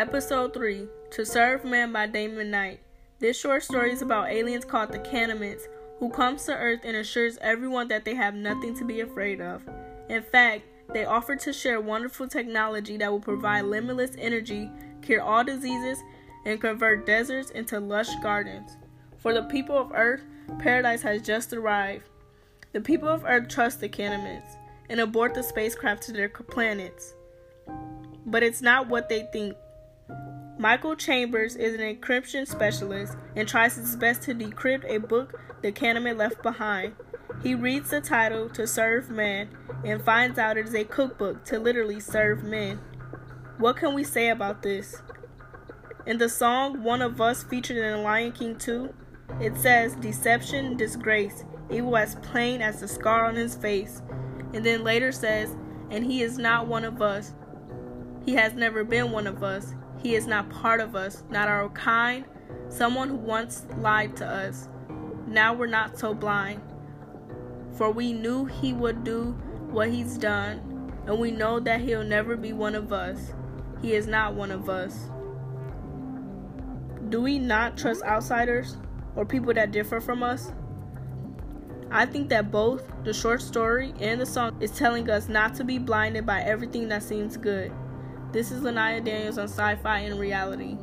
Episode 3 To Serve Man by Damon Knight. This short story is about aliens called the Kanamits, who comes to Earth and assures everyone that they have nothing to be afraid of. In fact, they offer to share wonderful technology that will provide limitless energy, cure all diseases, and convert deserts into lush gardens. For the people of Earth, paradise has just arrived. The people of Earth trust the Kanamits and abort the spacecraft to their planets. But it's not what they think. Michael Chambers is an encryption specialist and tries his best to decrypt a book the Kanamit left behind. He reads the title to serve man and finds out it is a cookbook to literally serve men. What can we say about this? In the song One of Us featured in Lion King 2, it says deception, disgrace, evil as plain as the scar on his face. And then later says, and he is not one of us. He has never been one of us. He is not part of us, not our kind, someone who once lied to us. Now we're not so blind. For we knew he would do what he's done, and we know that he'll never be one of us. He is not one of us. Do we not trust outsiders or people that differ from us? I think that both the short story and the song is telling us not to be blinded by everything that seems good. This is Lanaya Daniels on Sci Fi and Reality.